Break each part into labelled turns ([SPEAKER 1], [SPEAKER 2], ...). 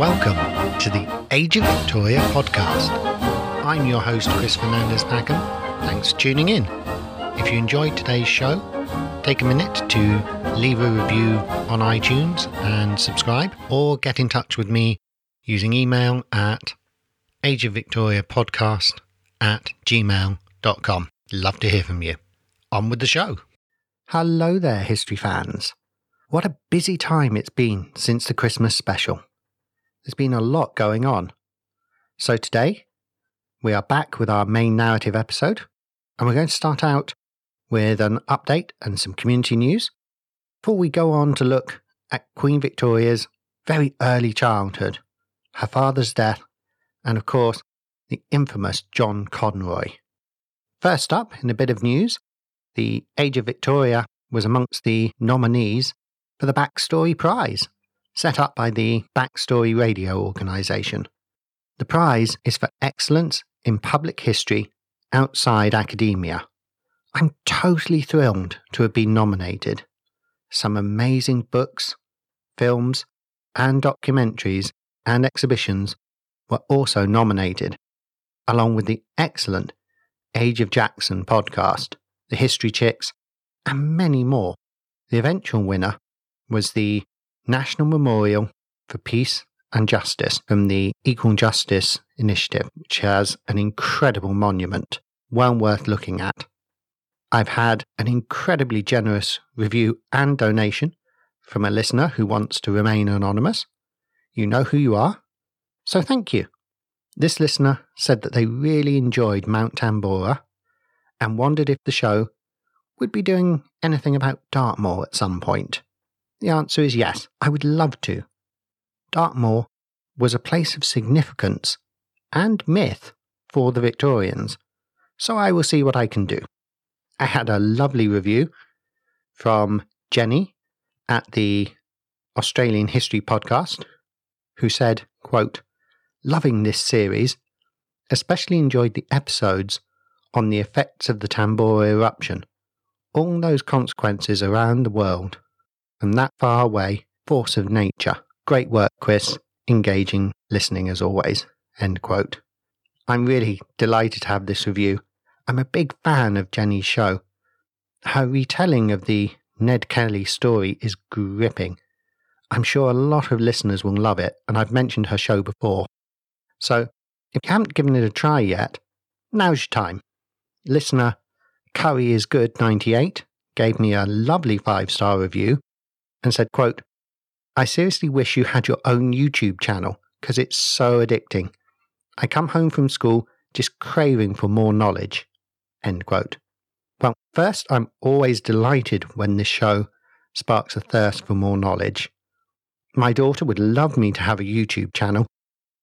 [SPEAKER 1] Welcome to the Age of Victoria podcast. I'm your host, Chris Fernandez Packham. Thanks for tuning in. If you enjoyed today's show, take a minute to leave a review on iTunes and subscribe, or get in touch with me using email at ageofvictoriapodcast at gmail.com. Love to hear from you. On with the show. Hello there, history fans. What a busy time it's been since the Christmas special. There's been a lot going on. So today, we are back with our main narrative episode, and we're going to start out with an update and some community news before we go on to look at Queen Victoria's very early childhood, her father's death, and of course, the infamous John Conroy. First up, in a bit of news, the Age of Victoria was amongst the nominees for the Backstory Prize set up by the Backstory Radio organisation. The prize is for excellence in public history outside academia. I'm totally thrilled to have been nominated. Some amazing books, films, and documentaries and exhibitions were also nominated, along with the excellent Age of Jackson podcast, The History Chicks, and many more. The eventual winner was the National Memorial for Peace and Justice from the Equal Justice Initiative, which has an incredible monument, well worth looking at. I've had an incredibly generous review and donation from a listener who wants to remain anonymous. You know who you are, so thank you. This listener said that they really enjoyed Mount Tambora and wondered if the show would be doing anything about Dartmoor at some point. The answer is yes, I would love to. Dartmoor was a place of significance and myth for the Victorians, so I will see what I can do. I had a lovely review from Jenny at the Australian History Podcast, who said, quote, Loving this series, especially enjoyed the episodes on the effects of the Tambora eruption, all those consequences around the world from that far away, force of nature. Great work, Chris. Engaging listening as always. End quote. I'm really delighted to have this review. I'm a big fan of Jenny's show. Her retelling of the Ned Kelly story is gripping. I'm sure a lot of listeners will love it, and I've mentioned her show before. So, if you haven't given it a try yet, now's your time. Listener Curry is Good 98 gave me a lovely five star review and said, quote, I seriously wish you had your own YouTube channel because it's so addicting. I come home from school just craving for more knowledge. End quote. Well, first, I'm always delighted when this show sparks a thirst for more knowledge. My daughter would love me to have a YouTube channel,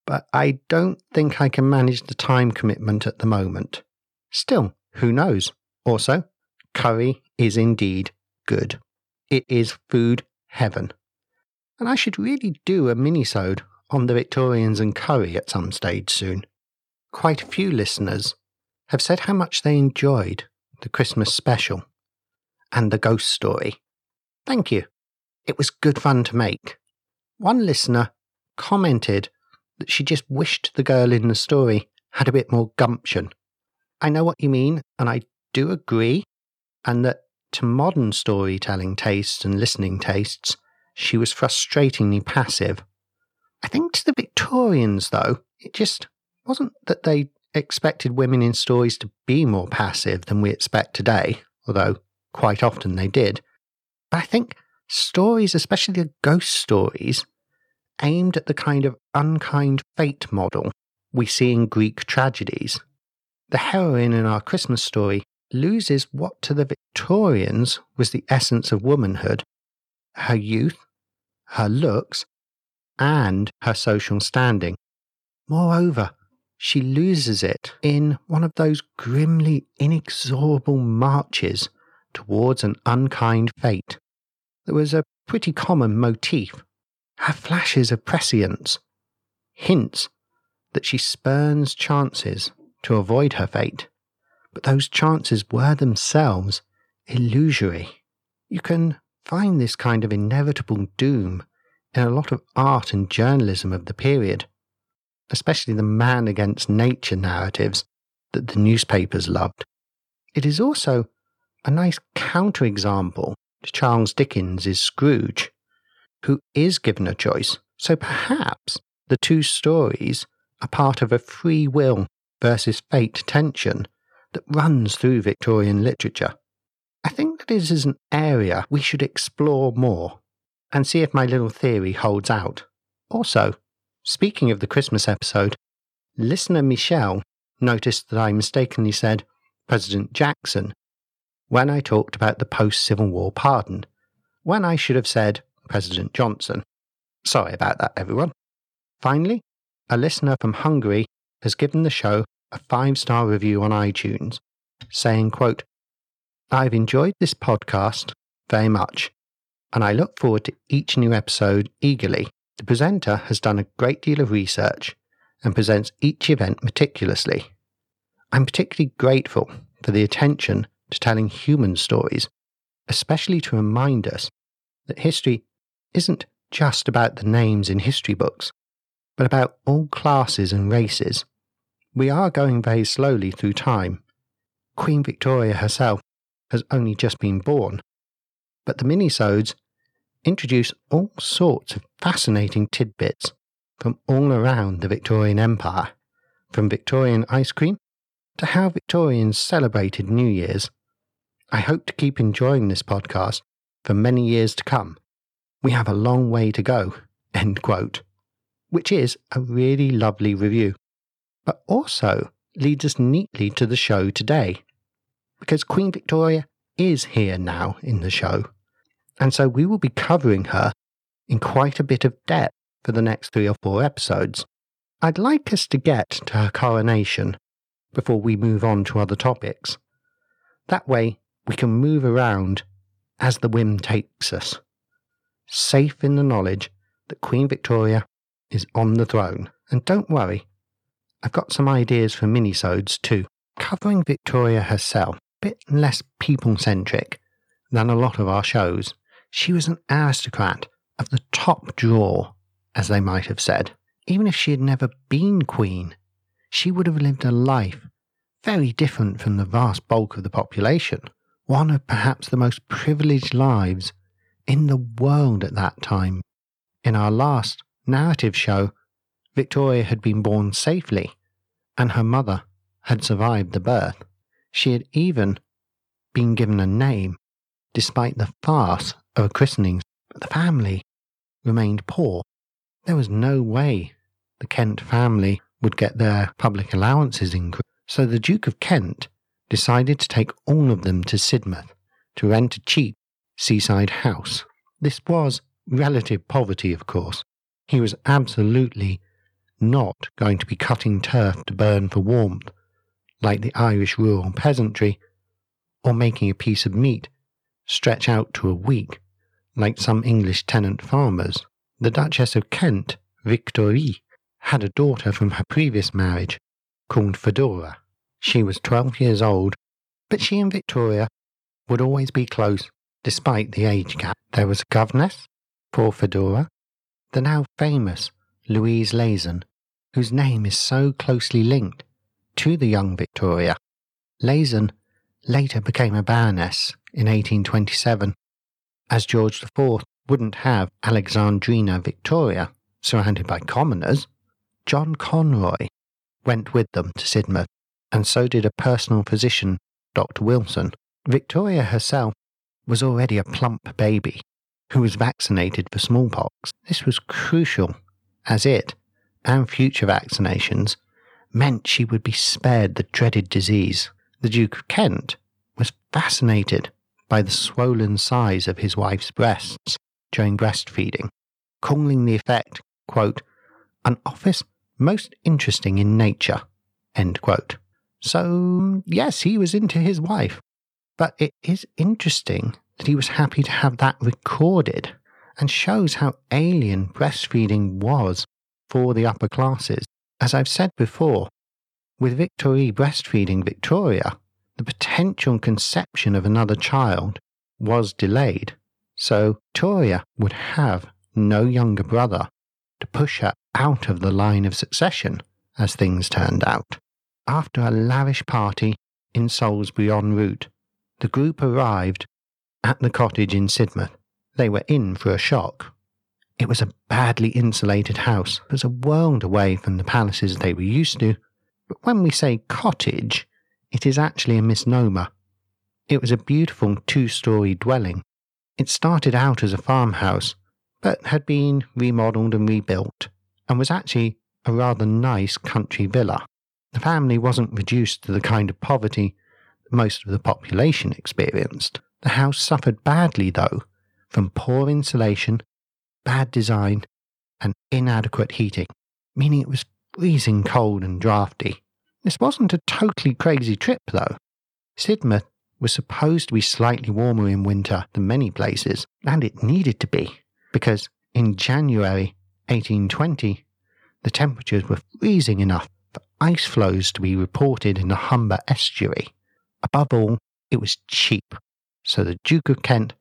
[SPEAKER 1] but I don't think I can manage the time commitment at the moment. Still, who knows? Also, curry is indeed good. It is food heaven. And I should really do a minisode on the Victorians and curry at some stage soon. Quite a few listeners have said how much they enjoyed the Christmas special and the ghost story. Thank you. It was good fun to make. One listener commented that she just wished the girl in the story had a bit more gumption. I know what you mean, and I do agree, and that to modern storytelling tastes and listening tastes, she was frustratingly passive. I think to the Victorians, though, it just wasn't that they expected women in stories to be more passive than we expect today, although quite often they did. But I think stories, especially the ghost stories, aimed at the kind of unkind fate model we see in Greek tragedies. The heroine in our Christmas story loses what to the Victorians was the essence of womanhood her youth, her looks, and her social standing. Moreover, she loses it in one of those grimly inexorable marches towards an unkind fate. There was a pretty common motif her flashes of prescience, hints that she spurns chances to avoid her fate but those chances were themselves illusory. You can find this kind of inevitable doom in a lot of art and journalism of the period, especially the man against nature narratives that the newspapers loved. It is also a nice counterexample to Charles Dickens's Scrooge, who is given a choice. So perhaps the two stories are part of a free will versus fate tension that runs through Victorian literature. I think that this is an area we should explore more and see if my little theory holds out. Also, speaking of the Christmas episode, listener Michelle noticed that I mistakenly said President Jackson when I talked about the post Civil War pardon, when I should have said President Johnson. Sorry about that, everyone. Finally, a listener from Hungary has given the show a five star review on iTunes, saying, quote, I've enjoyed this podcast very much, and I look forward to each new episode eagerly. The presenter has done a great deal of research and presents each event meticulously. I'm particularly grateful for the attention to telling human stories, especially to remind us that history isn't just about the names in history books, but about all classes and races. We are going very slowly through time. Queen Victoria herself has only just been born, but the minisodes introduce all sorts of fascinating tidbits from all around the Victorian Empire, from Victorian ice cream to how Victorians celebrated New Year's. I hope to keep enjoying this podcast for many years to come. We have a long way to go. End quote. Which is a really lovely review, but also leads us neatly to the show today. Because Queen Victoria is here now in the show, and so we will be covering her in quite a bit of depth for the next three or four episodes. I'd like us to get to her coronation before we move on to other topics. That way, we can move around as the whim takes us, safe in the knowledge that Queen Victoria is on the throne. And don't worry, I've got some ideas for minisodes too, covering Victoria herself, a bit less people-centric than a lot of our shows. She was an aristocrat of the top drawer, as they might have said. Even if she had never been queen, she would have lived a life very different from the vast bulk of the population, one of perhaps the most privileged lives in the world at that time. In our last narrative show, Victoria had been born safely, and her mother had survived the birth. She had even been given a name, despite the farce of a christening, but the family remained poor. There was no way the Kent family would get their public allowances increased, so the Duke of Kent decided to take all of them to Sidmouth to rent a cheap seaside house. This was relative poverty, of course. He was absolutely not going to be cutting turf to burn for warmth, like the Irish rural peasantry, or making a piece of meat stretch out to a week, like some English tenant farmers. The Duchess of Kent, Victoire, had a daughter from her previous marriage called Feodora. She was 12 years old, but she and Victoria would always be close despite the age gap. There was a governess, for Feodora, the now famous Louise Lehzen, whose name is so closely linked to the young Victoria. Lehzen later became a baroness in 1827, as George IV wouldn't have Alexandrina Victoria surrounded by commoners. John Conroy went with them to Sidmouth, and so did a personal physician, Dr. Wilson. Victoria herself was already a plump baby who was vaccinated for smallpox. This was crucial, as it, and future vaccinations, meant she would be spared the dreaded disease. The Duke of Kent was fascinated by the swollen size of his wife's breasts during breastfeeding, calling the effect, quote, an office most interesting in nature. End quote. So, yes, he was into his wife. But it is interesting that he was happy to have that recorded and shows how alien breastfeeding was for the upper classes. As I've said before, with Victoire breastfeeding Victoria, the potential conception of another child was delayed, so Victoria would have no younger brother to push her out of the line of succession, as things turned out. After a lavish party in Salisbury en route, the group arrived at the cottage in Sidmouth. They were in for a shock. It was a badly insulated house. It was a world away from the palaces they were used to. But when we say cottage, it is actually a misnomer. It was a beautiful two story dwelling. It started out as a farmhouse, but had been remodelled and rebuilt, and was actually a rather nice country villa. The family wasn't reduced to the kind of poverty that most of the population experienced. The house suffered badly, though, from poor insulation, bad design, and inadequate heating, meaning it was freezing cold and drafty. This wasn't a totally crazy trip, though. Sidmouth was supposed to be slightly warmer in winter than many places, and it needed to be, because in January 1820, the temperatures were freezing enough for ice floes to be reported in the Humber estuary. Above all, it was cheap, so the Duke of Kent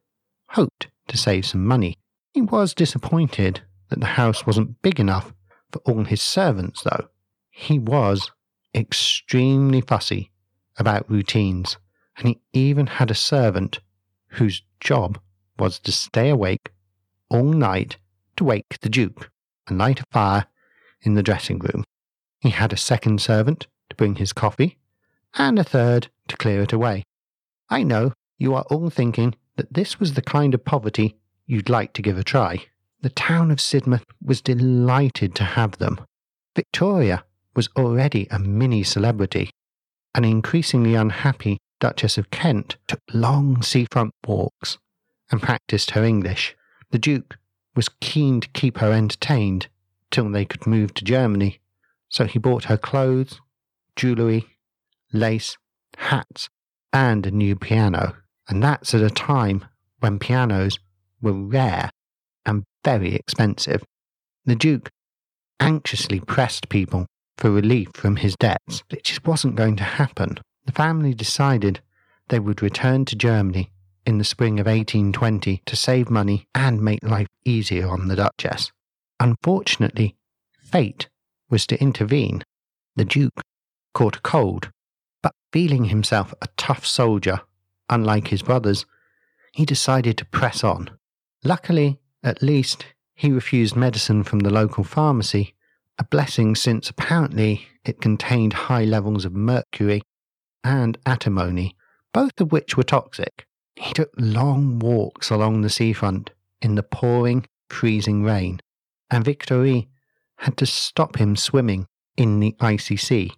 [SPEAKER 1] hoped to save some money. He was disappointed that the house wasn't big enough for all his servants, though. He was extremely fussy about routines, and he even had a servant whose job was to stay awake all night to wake the Duke and light a fire in the dressing room. He had a second servant to bring his coffee, and a third to clear it away. I know you are all thinking that this was the kind of poverty you'd like to give a try. The town of Sidmouth was delighted to have them. Victoria was already a mini celebrity. An increasingly unhappy Duchess of Kent took long seafront walks and practiced her English. The Duke was keen to keep her entertained till they could move to Germany, so he bought her clothes, jewellery, lace, hats, and a new piano. And that's at a time when pianos were rare and very expensive. The Duke anxiously pressed people for relief from his debts, it just wasn't going to happen. The family decided they would return to Germany in the spring of 1820 to save money and make life easier on the Duchess. Unfortunately, fate was to intervene. The Duke caught a cold, but feeling himself a tough soldier, unlike his brothers, he decided to press on. Luckily, at least, he refused medicine from the local pharmacy, a blessing since apparently it contained high levels of mercury and antimony, both of which were toxic. He took long walks along the seafront in the pouring, freezing rain, and Victoire had to stop him swimming in the icy sea.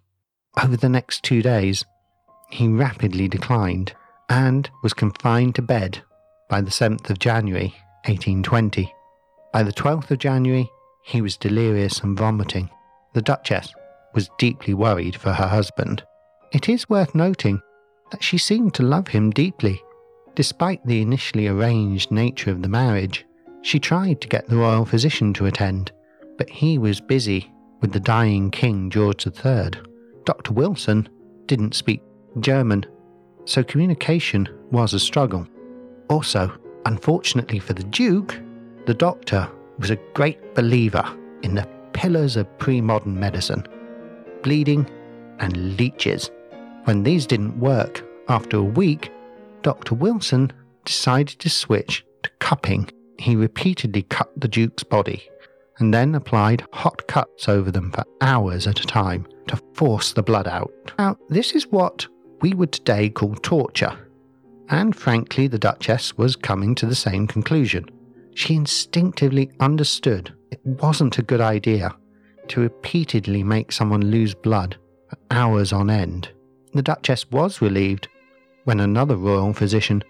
[SPEAKER 1] Over the next two days, he rapidly declined and was confined to bed by the 7th of January 1820. By the 12th of January, he was delirious and vomiting. The Duchess was deeply worried for her husband. It is worth noting that she seemed to love him deeply. Despite the initially arranged nature of the marriage, she tried to get the royal physician to attend, but he was busy with the dying King George III. Dr. Wilson didn't speak German, so communication was a struggle. Also, unfortunately for the Duke, the doctor was a great believer in the pillars of pre modern medicine bleeding and leeches. When these didn't work after a week, Dr. Wilson decided to switch to cupping. He repeatedly cut the Duke's body and then applied hot cuts over them for hours at a time to force the blood out. Now, this is what we would today call torture, and frankly, the Duchess was coming to the same conclusion. She instinctively understood it wasn't a good idea to repeatedly make someone lose blood for hours on end. The Duchess was relieved when another royal physician,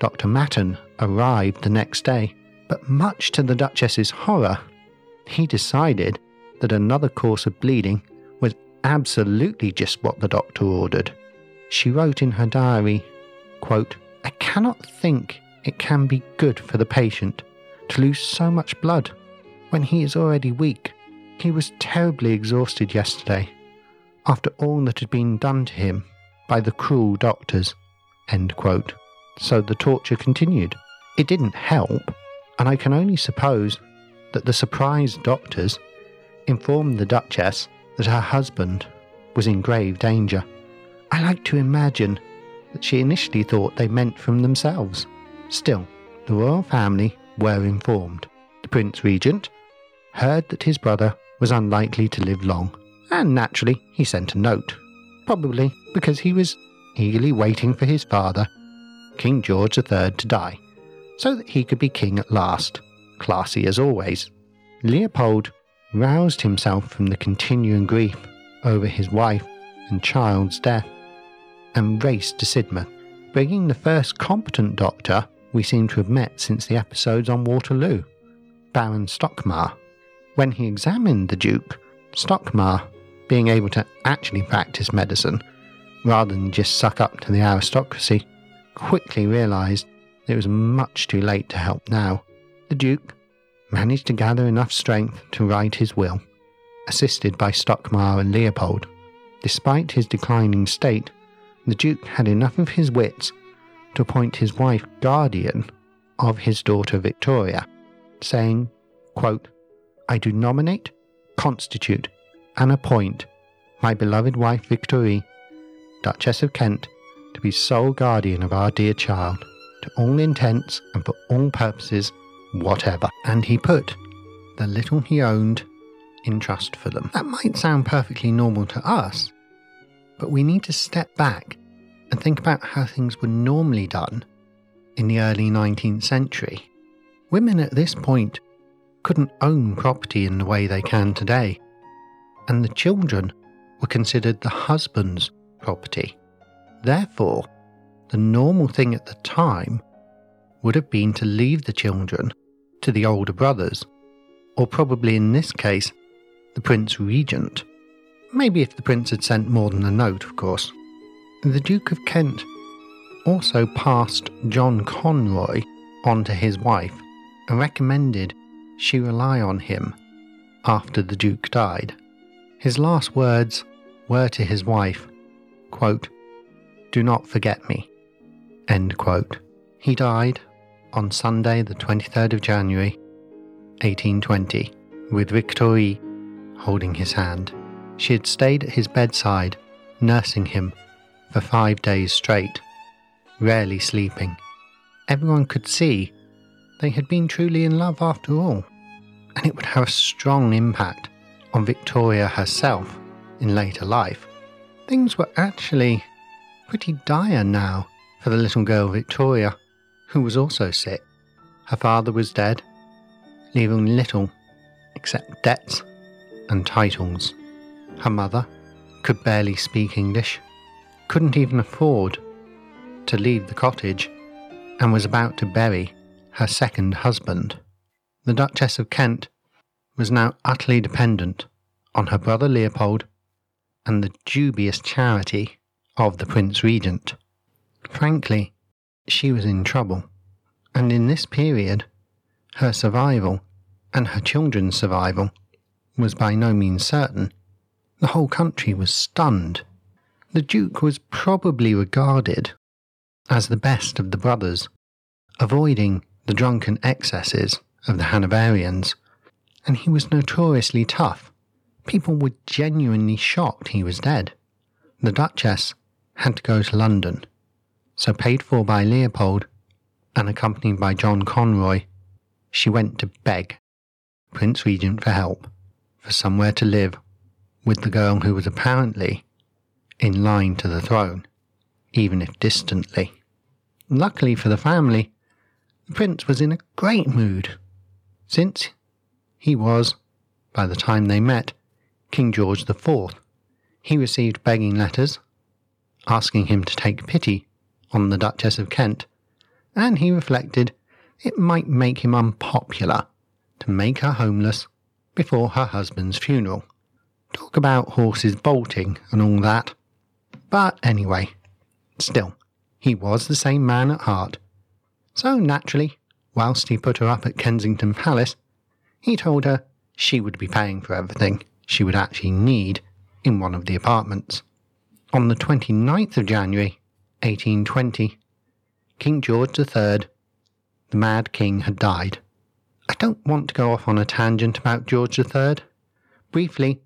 [SPEAKER 1] Dr. Maton, arrived the next day, but much to the Duchess's horror, he decided that another course of bleeding was absolutely just what the doctor ordered. She wrote in her diary, quote, I cannot think it can be good for the patient to lose so much blood when he is already weak. He was terribly exhausted yesterday after all that had been done to him by the cruel doctors. End quote. so the torture continued. It didn't help, and I can only suppose that the surprised doctors informed the Duchess that her husband was in grave danger. I like to imagine that she initially thought they meant from themselves. Still, the royal family were informed. The Prince Regent heard that his brother was unlikely to live long, and naturally he sent a note, probably because he was eagerly waiting for his father, King George III, to die, so that he could be king at last, classy as always. Leopold roused himself from the continuing grief over his wife and child's death and raced to Sidmouth, bringing the first competent doctor we seem to have met since the episodes on Waterloo, Baron Stockmar. When he examined the Duke, Stockmar, being able to actually practice medicine rather than just suck up to the aristocracy, quickly realised it was much too late to help now. The Duke managed to gather enough strength to write his will, assisted by Stockmar and Leopold. Despite his declining state, the Duke had enough of his wits to appoint his wife guardian of his daughter Victoria, saying, quote, I do nominate, constitute, and appoint my beloved wife Victoria, Duchess of Kent, to be sole guardian of our dear child, to all intents and for all purposes whatever. And he put the little he owned in trust for them. That might sound perfectly normal to us, but we need to step back and think about how things were normally done in the early 19th century. Women at this point couldn't own property in the way they can today, and the children were considered the husband's property. Therefore, the normal thing at the time would have been to leave the children to the older brothers, or probably in this case, the Prince Regent. Maybe if the prince had sent more than a note, of course. The Duke of Kent also passed John Conroy on to his wife and recommended she rely on him after the Duke died. His last words were to his wife, quote, Do not forget me. End quote. He died on Sunday, the 23rd of January, 1820, with Victoire holding his hand. She had stayed at his bedside, nursing him for five days straight, rarely sleeping. Everyone could see they had been truly in love after all, and it would have a strong impact on Victoria herself in later life. Things were actually pretty dire now for the little girl Victoria, who was also sick. Her father was dead, leaving little except debts and titles. Her mother could barely speak English couldn't even afford to leave the cottage and was about to bury her second husband. The Duchess of Kent was now utterly dependent on her brother Leopold and the dubious charity of the Prince Regent. Frankly, she was in trouble, and in this period, her survival and her children's survival was by no means certain. The whole country was stunned the Duke was probably regarded as the best of the brothers, avoiding the drunken excesses of the Hanoverians, and he was notoriously tough. People were genuinely shocked he was dead. The Duchess had to go to London, so paid for by Leopold and accompanied by John Conroy, she went to beg Prince Regent for help, for somewhere to live with the girl who was apparently in line to the throne, even if distantly. Luckily for the family, the prince was in a great mood, since he was, by the time they met, King George IV. He received begging letters asking him to take pity on the Duchess of Kent, and he reflected it might make him unpopular to make her homeless before her husband's funeral. Talk about horses bolting and all that. But anyway, still, he was the same man at heart. So naturally, whilst he put her up at Kensington Palace, he told her she would be paying for everything she would actually need in one of the apartments. On the 29th of January, 1820, King George III, the Mad King, had died. I don't want to go off on a tangent about George III. Briefly,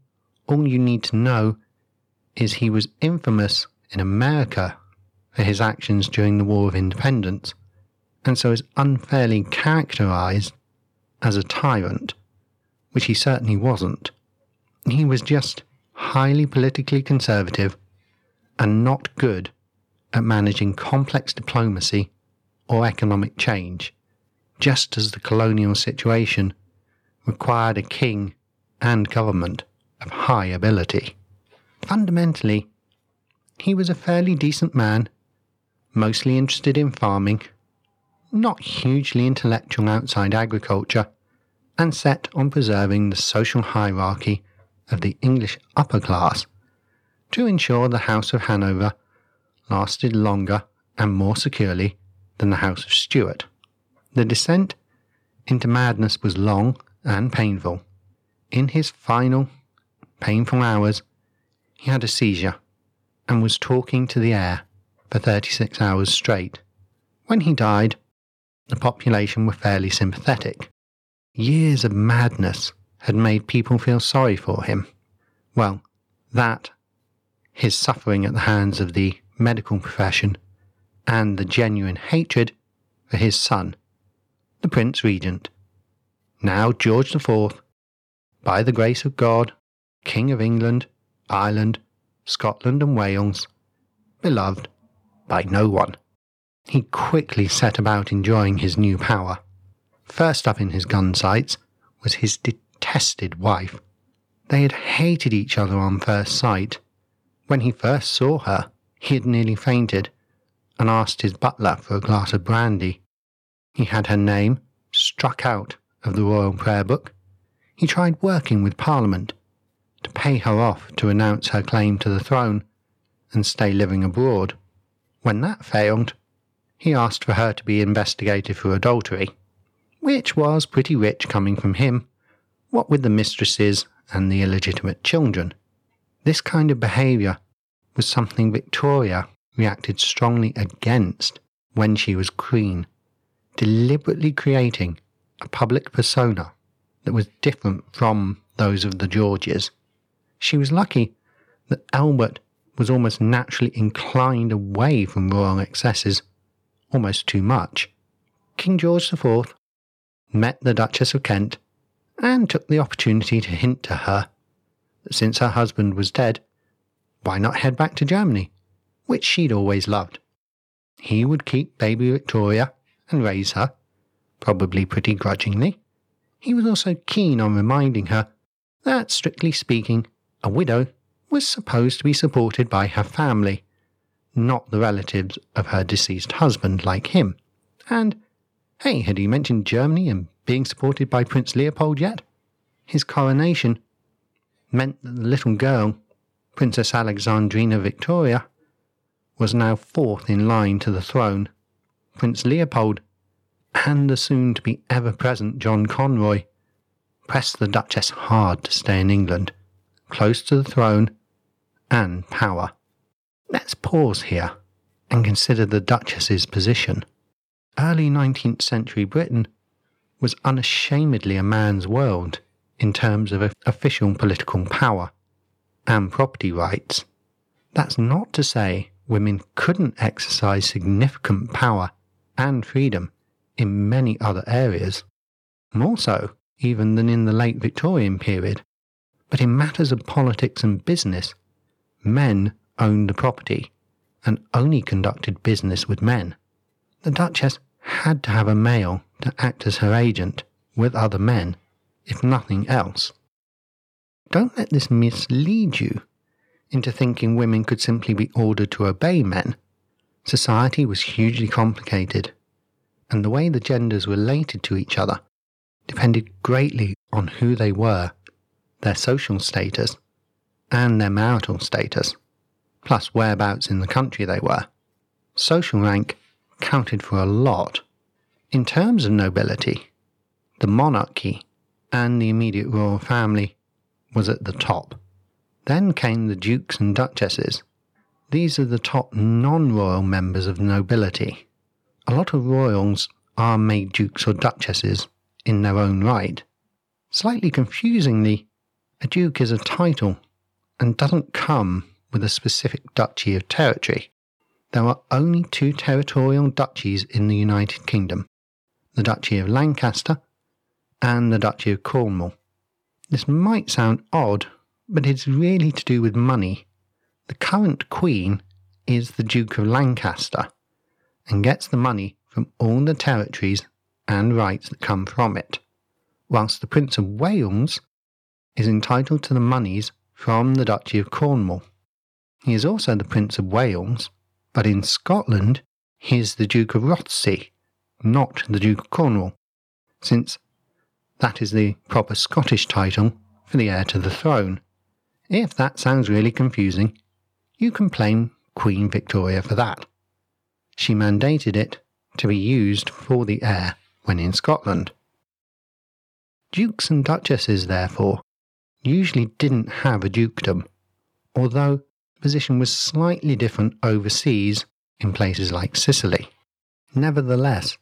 [SPEAKER 1] all you need to know is he was infamous in America for his actions during the War of Independence, and so is unfairly characterized as a tyrant, which he certainly wasn't. He was just highly politically conservative and not good at managing complex diplomacy or economic change, just as the colonial situation required a king and government of high ability. Fundamentally, he was a fairly decent man, mostly interested in farming, not hugely intellectual outside agriculture, and set on preserving the social hierarchy of the English upper class to ensure the House of Hanover lasted longer and more securely than the House of Stuart. The descent into madness was long and painful. In his final, painful hours, he had a seizure and was talking to the air for 36 hours straight. When he died, the population were fairly sympathetic. Years of madness had made people feel sorry for him. Well, that, his suffering at the hands of the medical profession, and the genuine hatred for his son, the Prince Regent, now George IV, by the grace of God, King of England, Ireland, Scotland, and Wales, beloved by no one. He quickly set about enjoying his new power. First up in his gun sights was his detested wife. They had hated each other on first sight. When he first saw her, he had nearly fainted and asked his butler for a glass of brandy. He had her name struck out of the royal prayer book. He tried working with Parliament to pay her off to renounce her claim to the throne and stay living abroad. When that failed, he asked for her to be investigated for adultery, which was pretty rich coming from him, what with the mistresses and the illegitimate children. This kind of behaviour was something Victoria reacted strongly against when she was queen, deliberately creating a public persona that was different from those of the Georges. She was lucky that Albert was almost naturally inclined away from royal excesses, almost too much. King George IV met the Duchess of Kent and took the opportunity to hint to her that since her husband was dead, why not head back to Germany, which she'd always loved? He would keep baby Victoria and raise her, probably pretty grudgingly. He was also keen on reminding her that, strictly speaking, a widow was supposed to be supported by her family, not the relatives of her deceased husband like him. And, hey, had he mentioned Germany and being supported by Prince Leopold yet? His coronation meant that the little girl Princess Alexandrina Victoria, was now fourth in line to the throne. Prince Leopold and the soon to be ever present John Conroy pressed the Duchess hard to stay in England, close to the throne and power. Let's pause here and consider the Duchess's position. Early 19th century Britain was unashamedly a man's world in terms of official political power and property rights. That's not to say women couldn't exercise significant power and freedom in many other areas, more so even than in the late Victorian period. But in matters of politics and business, men owned the property and only conducted business with men. The Duchess had to have a male to act as her agent with other men, if nothing else. Don't let this mislead you into thinking women could simply be ordered to obey men. Society was hugely complicated, and the way the genders related to each other depended greatly on who they were, their social status, and their marital status, plus whereabouts in the country they were. Social rank counted for a lot. In terms of nobility, the monarchy and the immediate royal family was at the top. Then came the dukes and duchesses. These are the top non royal members of nobility. a lot of royals are made dukes or duchesses in their own right. Slightly confusingly, a duke is a title and doesn't come with a specific duchy of territory. There are only two territorial duchies in the United Kingdom the Duchy of Lancaster and the Duchy of Cornwall. This might sound odd, but it's really to do with money. The current Queen is the Duke of Lancaster and gets the money from all the territories and rights that come from it, whilst the Prince of Wales is entitled to the monies from the Duchy of Cornwall. He is also the Prince of Wales, but in Scotland he is the Duke of Rothesay, not the Duke of Cornwall, since that is the proper Scottish title for the heir to the throne. If that sounds really confusing, you can blame Queen Victoria for that. She mandated it to be used for the heir when in Scotland. Dukes and duchesses, therefore, usually didn't have a dukedom, although the position was slightly different overseas in places like Sicily. Nevertheless,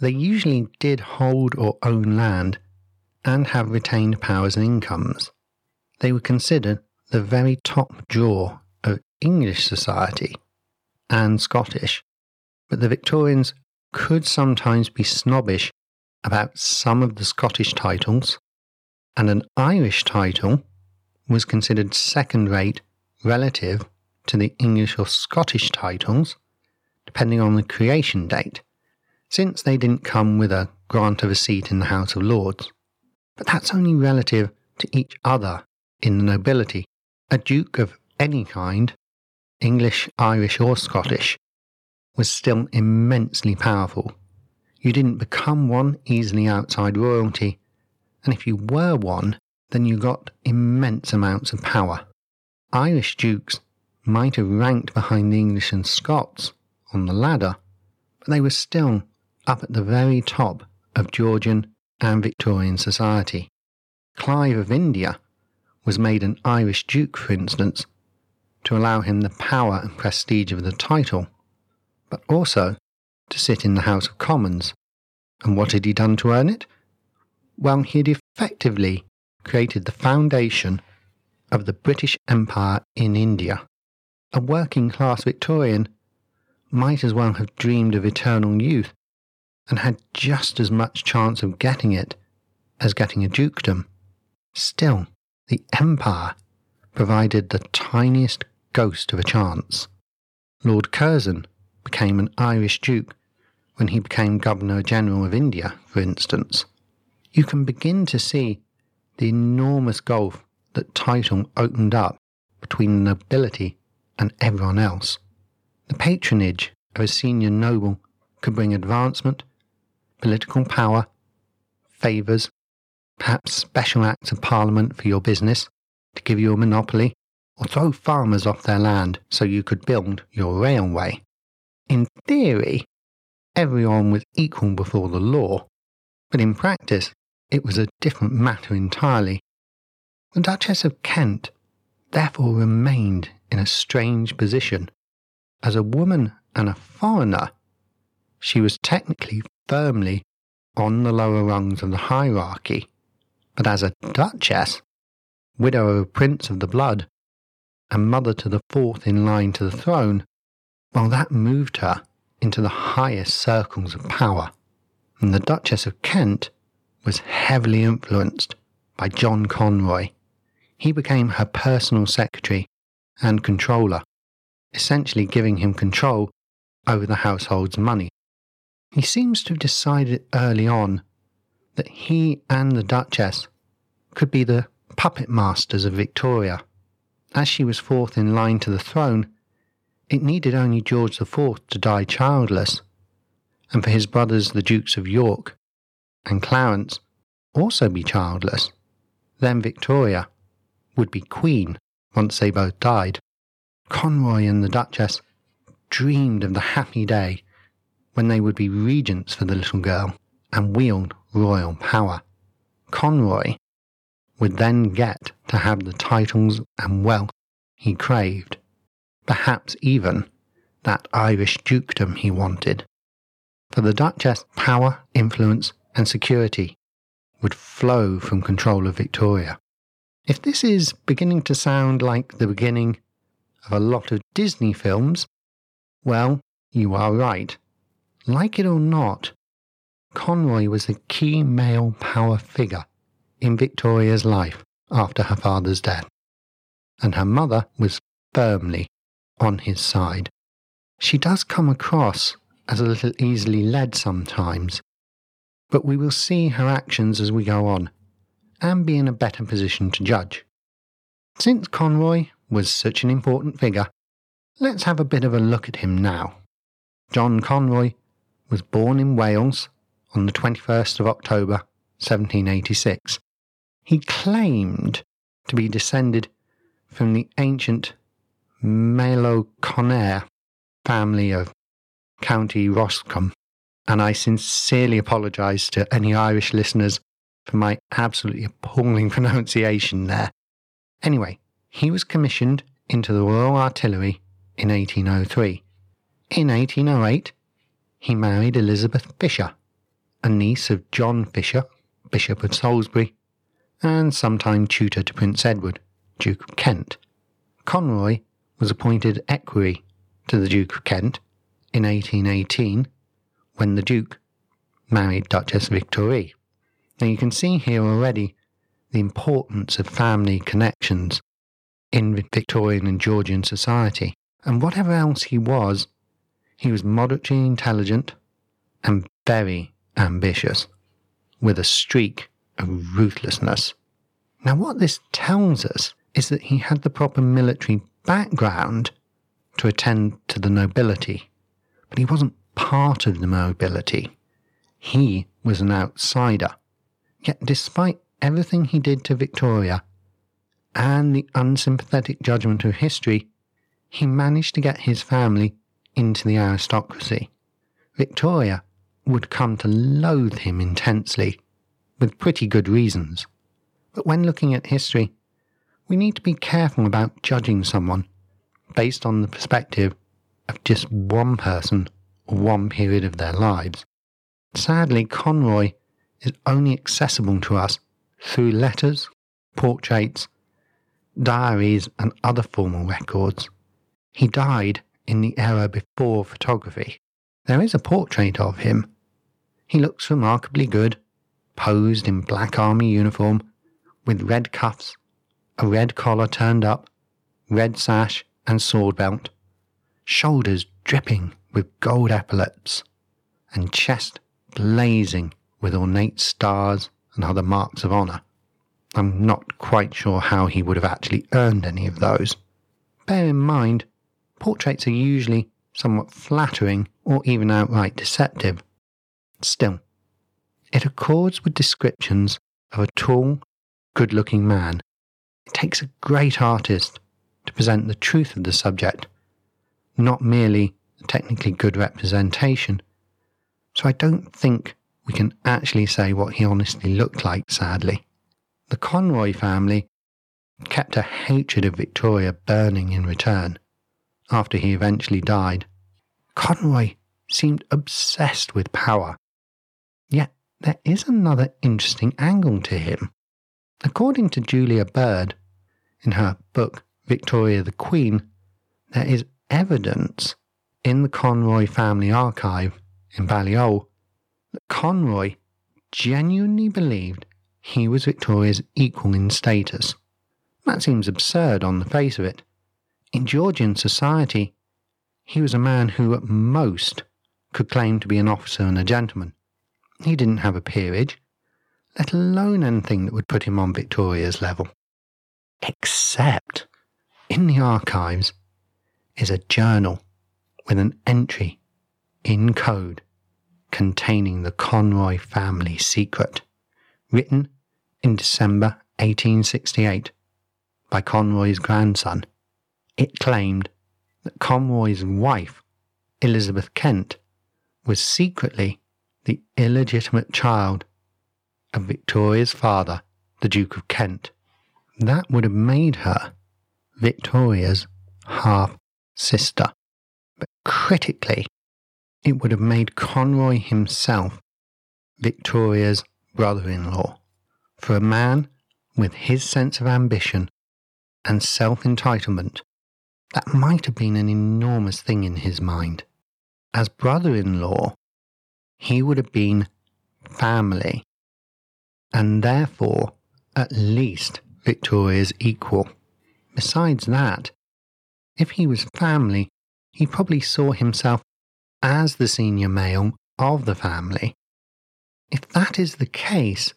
[SPEAKER 1] they usually did hold or own land and have retained powers and incomes. They were considered the very top jaw of English society and Scottish, but the Victorians could sometimes be snobbish about some of the Scottish titles, and an Irish title was considered second rate relative to the English or Scottish titles, depending on the creation date, since they didn't come with a grant of a seat in the House of Lords. But that's only relative to each other in the nobility. A duke of any kind, English, Irish, or Scottish, was still immensely powerful. You didn't become one easily outside royalty, and if you were one, then you got immense amounts of power. Irish dukes might have ranked behind the English and Scots on the ladder, but they were still up at the very top of Georgian and Victorian society. Clive of India was made an Irish duke, for instance, to allow him the power and prestige of the title, but also to sit in the House of Commons. And what had he done to earn it? Well, he had effectively created the foundation of the British Empire in India. A working class Victorian might as well have dreamed of eternal youth and had just as much chance of getting it as getting a dukedom. Still, the empire provided the tiniest ghost of a chance. Lord Curzon became an Irish duke when he became Governor General of India, for instance. You can begin to see the enormous gulf that title opened up between the nobility and everyone else. The patronage of a senior noble could bring advancement political power, favours, perhaps special acts of parliament for your business to give you a monopoly, or throw farmers off their land so you could build your railway. In theory, everyone was equal before the law, but in practice, it was a different matter entirely. The Duchess of Kent therefore remained in a strange position. As a woman and a foreigner, she was technically firmly on the lower rungs of the hierarchy, but as a duchess, widow of a prince of the blood, and mother to the fourth in line to the throne, well, that moved her into the highest circles of power. And the Duchess of Kent was heavily influenced by John Conroy. He became her personal secretary and controller, essentially giving him control over the household's money. He seems to have decided early on that he and the Duchess could be the puppet masters of Victoria. As she was fourth in line to the throne, it needed only George IV to die childless, and for his brothers the Dukes of York and Clarence also be childless. Then Victoria would be queen once they both died. Conroy and the Duchess dreamed of the happy day when they would be regents for the little girl and wield royal power. Conroy would then get to have the titles and wealth he craved, perhaps even that Irish dukedom he wanted. For the Duchess, power, influence, and security would flow from control of Victoria. If this is beginning to sound like the beginning of a lot of Disney films, well, you are right. Like it or not, Conroy was a key male power figure in Victoria's life after her father's death, and her mother was firmly on his side. She does come across as a little easily led sometimes, but we will see her actions as we go on and be in a better position to judge. Since Conroy was such an important figure, let's have a bit of a look at him now. John Conroy was born in Wales on the 21st of October 1786. He claimed to be descended from the ancient Meloconnair family of County Roscommon, and I sincerely apologise to any Irish listeners for my absolutely appalling pronunciation there. Anyway, he was commissioned into the Royal Artillery in 1803. In 1808, he married Elizabeth Fisher, a niece of John Fisher, Bishop of Salisbury, and sometime tutor to Prince Edward, Duke of Kent. Conroy was appointed equerry to the Duke of Kent in 1818 when the Duke married Duchess Victoire. Now you can see here already the importance of family connections in Victorian and Georgian society. And whatever else he was, he was moderately intelligent and very ambitious, with a streak of ruthlessness. Now, what this tells us is that he had the proper military background to attend to the nobility, but he wasn't part of the nobility. He was an outsider. Yet, despite everything he did to Victoria and the unsympathetic judgment of history, he managed to get his family into the aristocracy. Victoria would come to loathe him intensely, with pretty good reasons. But when looking at history, we need to be careful about judging someone based on the perspective of just one person one period of their lives. Sadly, Conroy is only accessible to us through letters, portraits, diaries, and other formal records. He died in the era before photography. There is a portrait of him. He looks remarkably good, posed in black army uniform, with red cuffs, a red collar turned up, red sash and sword belt, shoulders dripping with gold epaulets, and chest blazing with ornate stars and other marks of honour. I'm not quite sure how he would have actually earned any of those. Bear in mind, portraits are usually somewhat flattering or even outright deceptive. Still, it accords with descriptions of a tall, good looking man. It takes a great artist to present the truth of the subject, not merely technically good representation. So I don't think we can actually say what he honestly looked like, sadly. The Conroy family kept a hatred of Victoria burning in return after he eventually died. Conroy seemed obsessed with power. Yet there is another interesting angle to him. According to Julia Baird, in her book Victoria the Queen, there is evidence in the Conroy family archive in Balliol that Conroy genuinely believed he was Victoria's equal in status. That seems absurd on the face of it. In Georgian society, he was a man who at most could claim to be an officer and a gentleman. He didn't have a peerage, let alone anything that would put him on Victoria's level. Except in the archives is a journal with an entry in code containing the Conroy family secret, written in December 1868 by Conroy's grandson. It claimed that Conroy's wife, Elizabeth Kent, was secretly the illegitimate child of Victoria's father, the Duke of Kent. That would have made her Victoria's half sister. Critically, it would have made Conroy himself Victoria's brother in law. For a man with his sense of ambition and self entitlement, that might have been an enormous thing in his mind. As brother in law, he would have been family, and therefore at least Victoria's equal. Besides that, if he was family, he probably saw himself as the senior male of the family. If that is the case,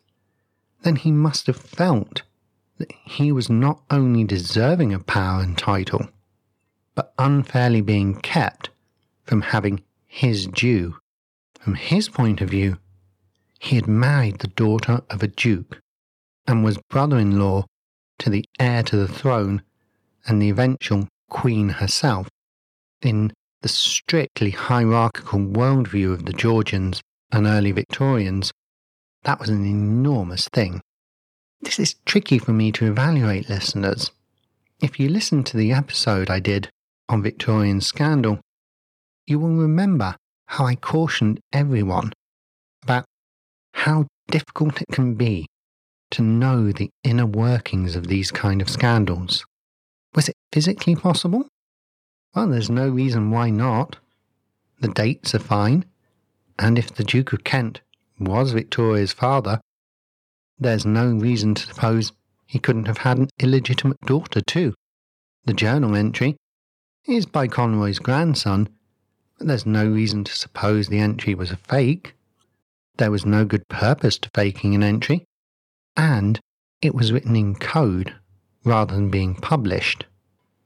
[SPEAKER 1] then he must have felt that he was not only deserving of power and title, but unfairly being kept from having his due. From his point of view, he had married the daughter of a duke and was brother in law to the heir to the throne and the eventual queen herself. In the strictly hierarchical worldview of the Georgians and early Victorians, that was an enormous thing. This is tricky for me to evaluate, listeners. If you listen to the episode I did on Victorian scandal, you will remember how I cautioned everyone about how difficult it can be to know the inner workings of these kind of scandals. Was it physically possible? Well, there's no reason why not. The dates are fine, and if the Duke of Kent was Victoria's father, there's no reason to suppose he couldn't have had an illegitimate daughter too. The journal entry is by Conroy's grandson, but there's no reason to suppose the entry was a fake. There was no good purpose to faking an entry, and it was written in code rather than being published.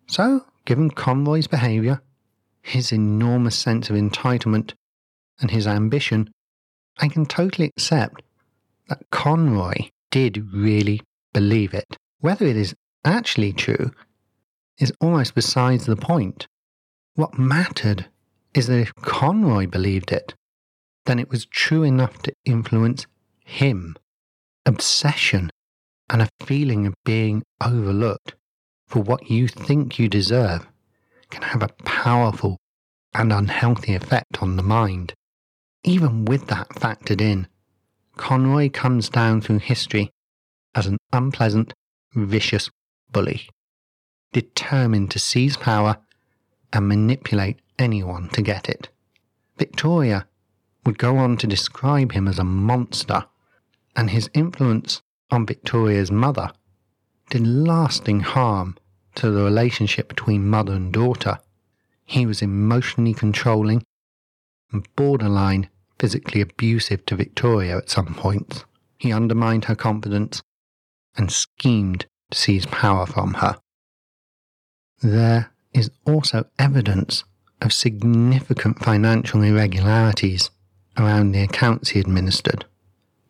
[SPEAKER 1] So, given Conroy's behaviour, his enormous sense of entitlement, and his ambition, I can totally accept that Conroy did really believe it. Whether it is actually true is almost besides the point. What mattered is that if Conroy believed it, then it was true enough to influence him. Obsession and a feeling of being overlooked for what you think you deserve can have a powerful and unhealthy effect on the mind. Even with that factored in, Conroy comes down through history as an unpleasant, vicious bully, determined to seize power and manipulate anyone to get it. Victoria would go on to describe him as a monster, and his influence on Victoria's mother did lasting harm to the relationship between mother and daughter. He was emotionally controlling and borderline physically abusive to Victoria at some points. He undermined her confidence and schemed to seize power from her. There is also evidence of significant financial irregularities around the accounts he administered.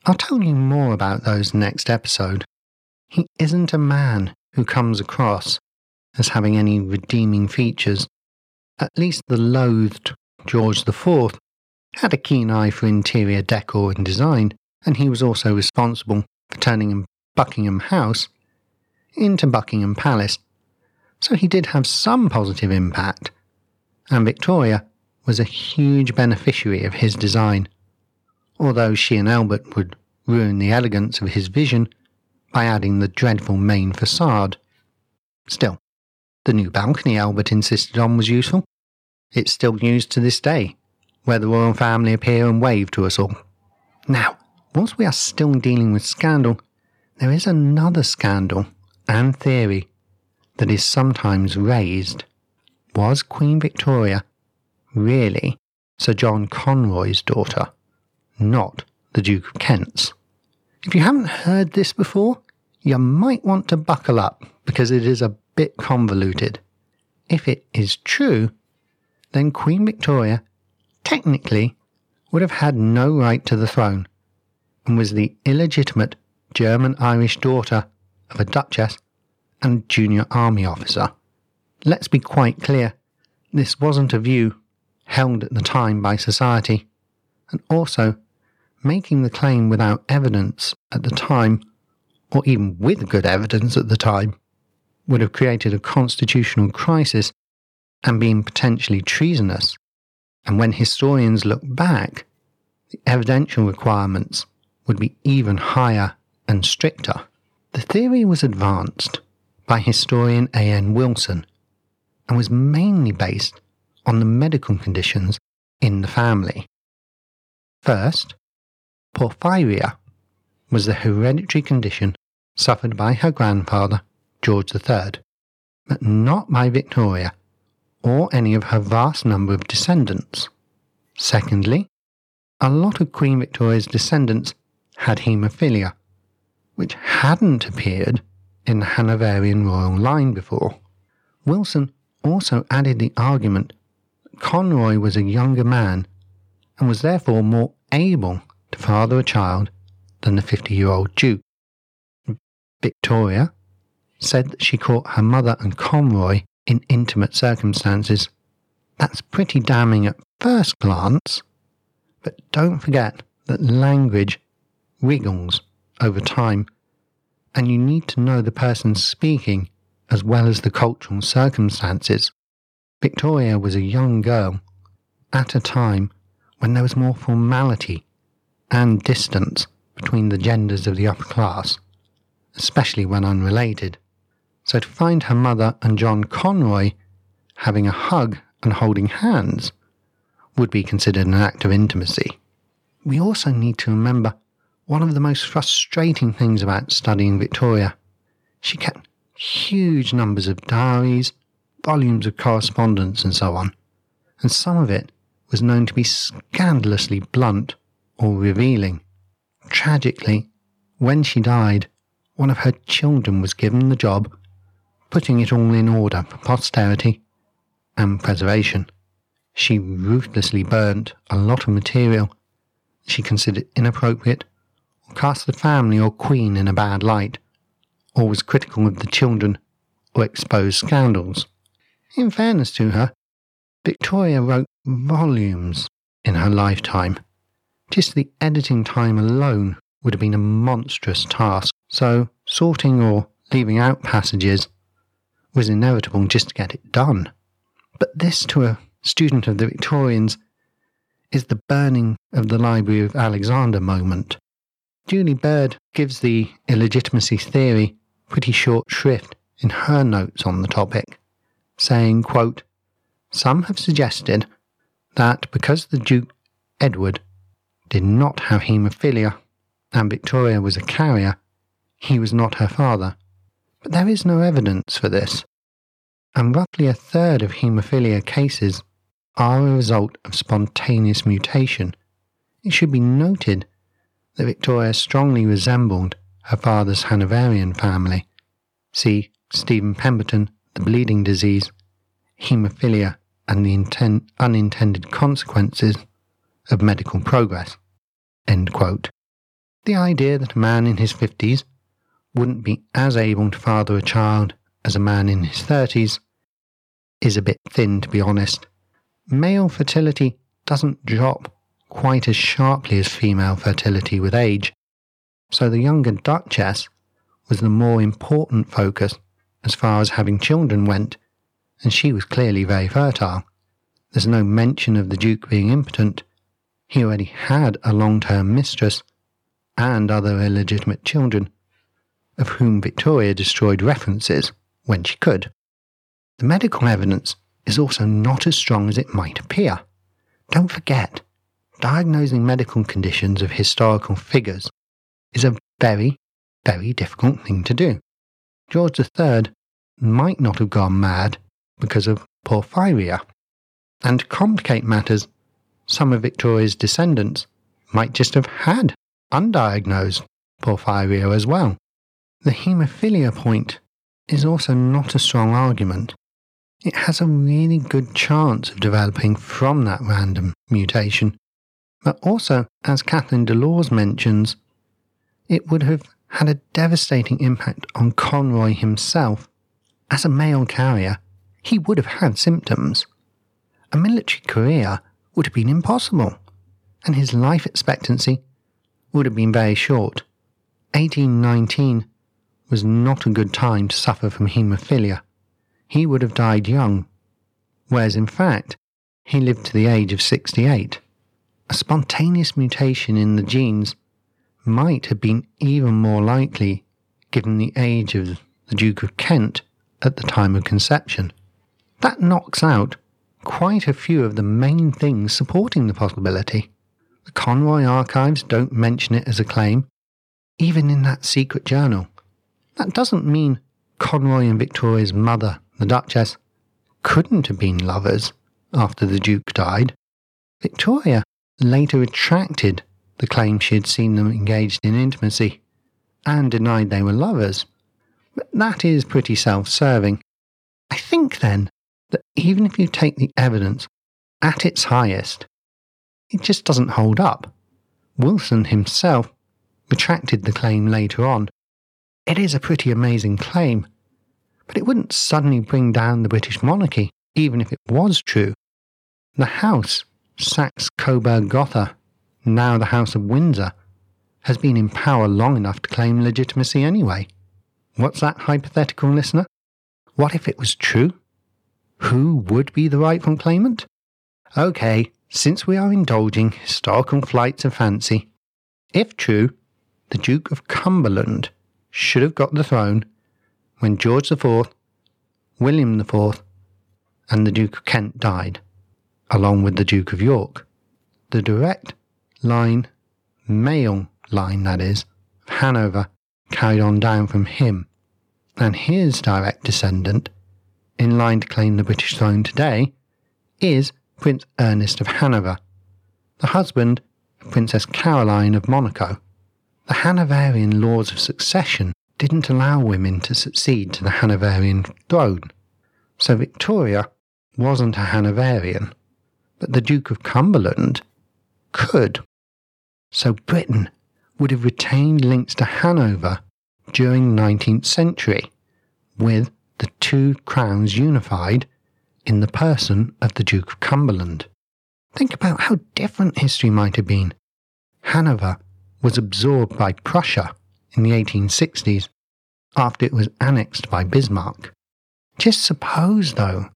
[SPEAKER 1] I'll tell you more about those next episode. He isn't a man who comes across as having any redeeming features. At least the loathed George IV had a keen eye for interior decor and design, and he was also responsible for turning Buckingham House into Buckingham Palace, so he did have some positive impact, and Victoria was a huge beneficiary of his design, although she and Albert would ruin the elegance of his vision by adding the dreadful main facade. Still, the new balcony Albert insisted on was useful. It's still used to this day, where the royal family appear and wave to us all. Now, whilst we are still dealing with scandal, there is another scandal and theory that is sometimes raised. Was Queen Victoria really Sir John Conroy's daughter, not the Duke of Kent's? If you haven't heard this before, you might want to buckle up because it is a bit convoluted. If it is true, then Queen Victoria technically would have had no right to the throne and was the illegitimate German Irish daughter of a duchess and junior army officer. Let's be quite clear this wasn't a view held at the time by society, and also making the claim without evidence at the time, or even with good evidence at the time, would have created a constitutional crisis and been potentially treasonous And when historians look back, the evidential requirements would be even higher and stricter. The theory was advanced by historian A.N. Wilson and was mainly based on the medical conditions in the family. First, porphyria was the hereditary condition suffered by her grandfather, George III, but not by Victoria or any of her vast number of descendants. Secondly, a lot of Queen Victoria's descendants had haemophilia, which hadn't appeared in the Hanoverian royal line before. Wilson also added the argument that Conroy was a younger man and was therefore more able to father a child than the 50 year old Duke. Victoria said that she caught her mother and Conroy in intimate circumstances. That's pretty damning at first glance, but don't forget that language wriggles over time, and you need to know the person speaking as well as the cultural circumstances. Victoria was a young girl at a time when there was more formality and distance between the genders of the upper class, especially when unrelated. So to find her mother and John Conroy having a hug and holding hands would be considered an act of intimacy. We also need to remember one of the most frustrating things about studying Victoria. She kept huge numbers of diaries, volumes of correspondence, and so on, and some of it was known to be scandalously blunt or revealing. Tragically, when she died, one of her children was given the job, putting it all in order for posterity and preservation. She ruthlessly burnt a lot of material she considered inappropriate, or cast the family or queen in a bad light, or was critical of the children, or exposed scandals. In fairness to her, Victoria wrote volumes in her lifetime. Just the editing time alone would have been a monstrous task, so sorting or leaving out passages was inevitable just to get it done. But this, to a student of the Victorians, is the burning of the Library of Alexandria moment. Julie Baird gives the illegitimacy theory pretty short shrift in her notes on the topic, saying, quote, Some have suggested that because the Duke Edward did not have haemophilia and Victoria was a carrier, he was not her father. But there is no evidence for this, and roughly a third of haemophilia cases are a result of spontaneous mutation. It should be noted that Victoria strongly resembled her father's Hanoverian family. See Stephen Pemberton, The Bleeding Disease, Haemophilia, and the inten- unintended consequences of medical progress. The idea that a man in his 50s wouldn't be as able to father a child as a man in his 30s is a bit thin, to be honest. Male fertility doesn't drop quite as sharply as female fertility with age, so the younger Duchess was the more important focus as far as having children went, and she was clearly very fertile. There's no mention of the Duke being impotent. He already had a long term mistress and other illegitimate children, of whom Victoria destroyed references when she could. The medical evidence is also not as strong as it might appear. Don't forget, diagnosing medical conditions of historical figures is a very, very difficult thing to do. George III might not have gone mad because of porphyria. And to complicate matters, some of Victoria's descendants might just have had undiagnosed porphyria as well. The haemophilia point is also not a strong argument it has a really good chance of developing from that random mutation. But also, as Kathleen Delors mentions, it would have had a devastating impact on Conroy himself. As a male carrier, he would have had symptoms. A military career would have been impossible, and his life expectancy would have been very short. 1819 was not a good time to suffer from haemophilia he would have died young, whereas in fact, he lived to the age of 68. A spontaneous mutation in the genes might have been even more likely given the age of the Duke of Kent at the time of conception. That knocks out quite a few of the main things supporting the possibility. The Conroy archives don't mention it as a claim, even in that secret journal. That doesn't mean Conroy and Victoria's mother, the Duchess, couldn't have been lovers after the Duke died. Victoria later retracted the claim she had seen them engaged in intimacy and denied they were lovers. But that is pretty self serving. I think then that even if you take the evidence at its highest, it just doesn't hold up. Wilson himself retracted the claim later on. It is a pretty amazing claim, but it wouldn't suddenly bring down the British monarchy, even if it was true. The house, Saxe Coburg Gotha, now the House of Windsor, has been in power long enough to claim legitimacy anyway. What's that hypothetical, listener? What if it was true? Who would be the rightful claimant? Okay, since we are indulging historical flights of fancy, if true, the Duke of Cumberland should have got the throne when George IV, William IV, and the Duke of Kent died, along with the Duke of York. The direct line, male line that is, of Hanover carried on down from him, and his direct descendant, in line to claim the British throne today, is Prince Ernest of Hanover, the husband of Princess Caroline of Monaco. The Hanoverian laws of succession didn't allow women to succeed to the Hanoverian throne, so Victoria wasn't a Hanoverian, but the Duke of Cumberland could. So Britain would have retained links to Hanover during the 19th century, with the two crowns unified in the person of the Duke of Cumberland. Think about how different history might have been. Hanover was absorbed by Prussia in the 1860s after it was annexed by Bismarck. Just suppose, though,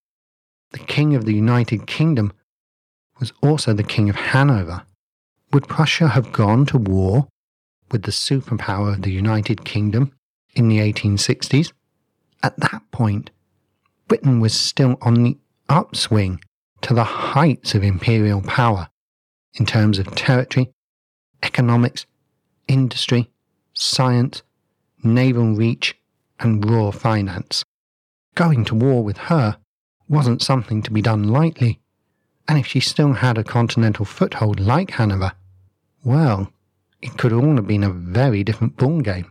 [SPEAKER 1] the King of the United Kingdom was also the King of Hanover. Would Prussia have gone to war with the superpower of the United Kingdom in the 1860s? At that point, Britain was still on the upswing to the heights of imperial power in terms of territory, economics, industry, science, naval reach, and raw finance. Going to war with her wasn't something to be done lightly, and if she still had a continental foothold like Hanover, well, it could all have been a very different ballgame.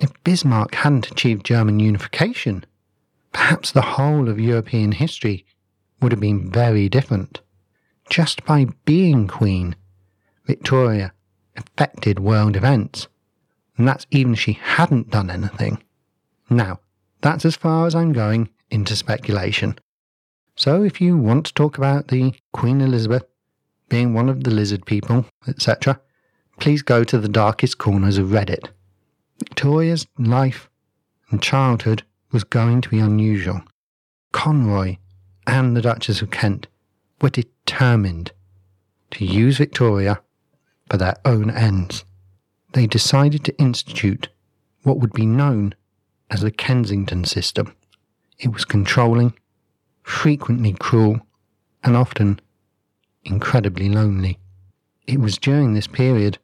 [SPEAKER 1] If Bismarck hadn't achieved German unification, perhaps the whole of European history would have been very different. Just by being Queen, Victoria affected world events, and that's even if she hadn't done anything. Now, that's as far as I'm going into speculation. So if you want to talk about the Queen Elizabeth being one of the lizard people, etc., please go to the darkest corners of Reddit. Victoria's life and childhood was going to be unusual. Conroy and the Duchess of Kent were determined to use Victoria for their own ends. They decided to institute what would be known as the Kensington system. It was controlling, frequently cruel, and often incredibly lonely. It was during this period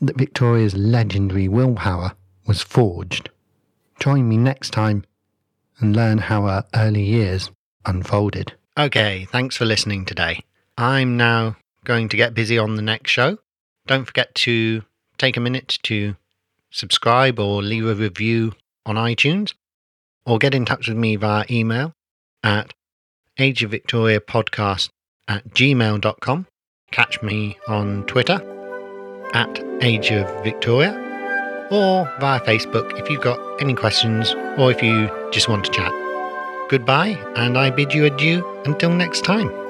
[SPEAKER 1] that Victoria's legendary willpower was forged. Join me next time and learn how her early years unfolded. Okay, thanks for listening today. I'm now going to get busy on the next show. Don't forget to take a minute to subscribe or leave a review on iTunes or get in touch with me via email at ageofvictoriapodcast at gmail.com. Catch me on Twitter at Age of Victoria or via Facebook if you've got any questions or if you just want to chat. Goodbye, and I bid you adieu until next time.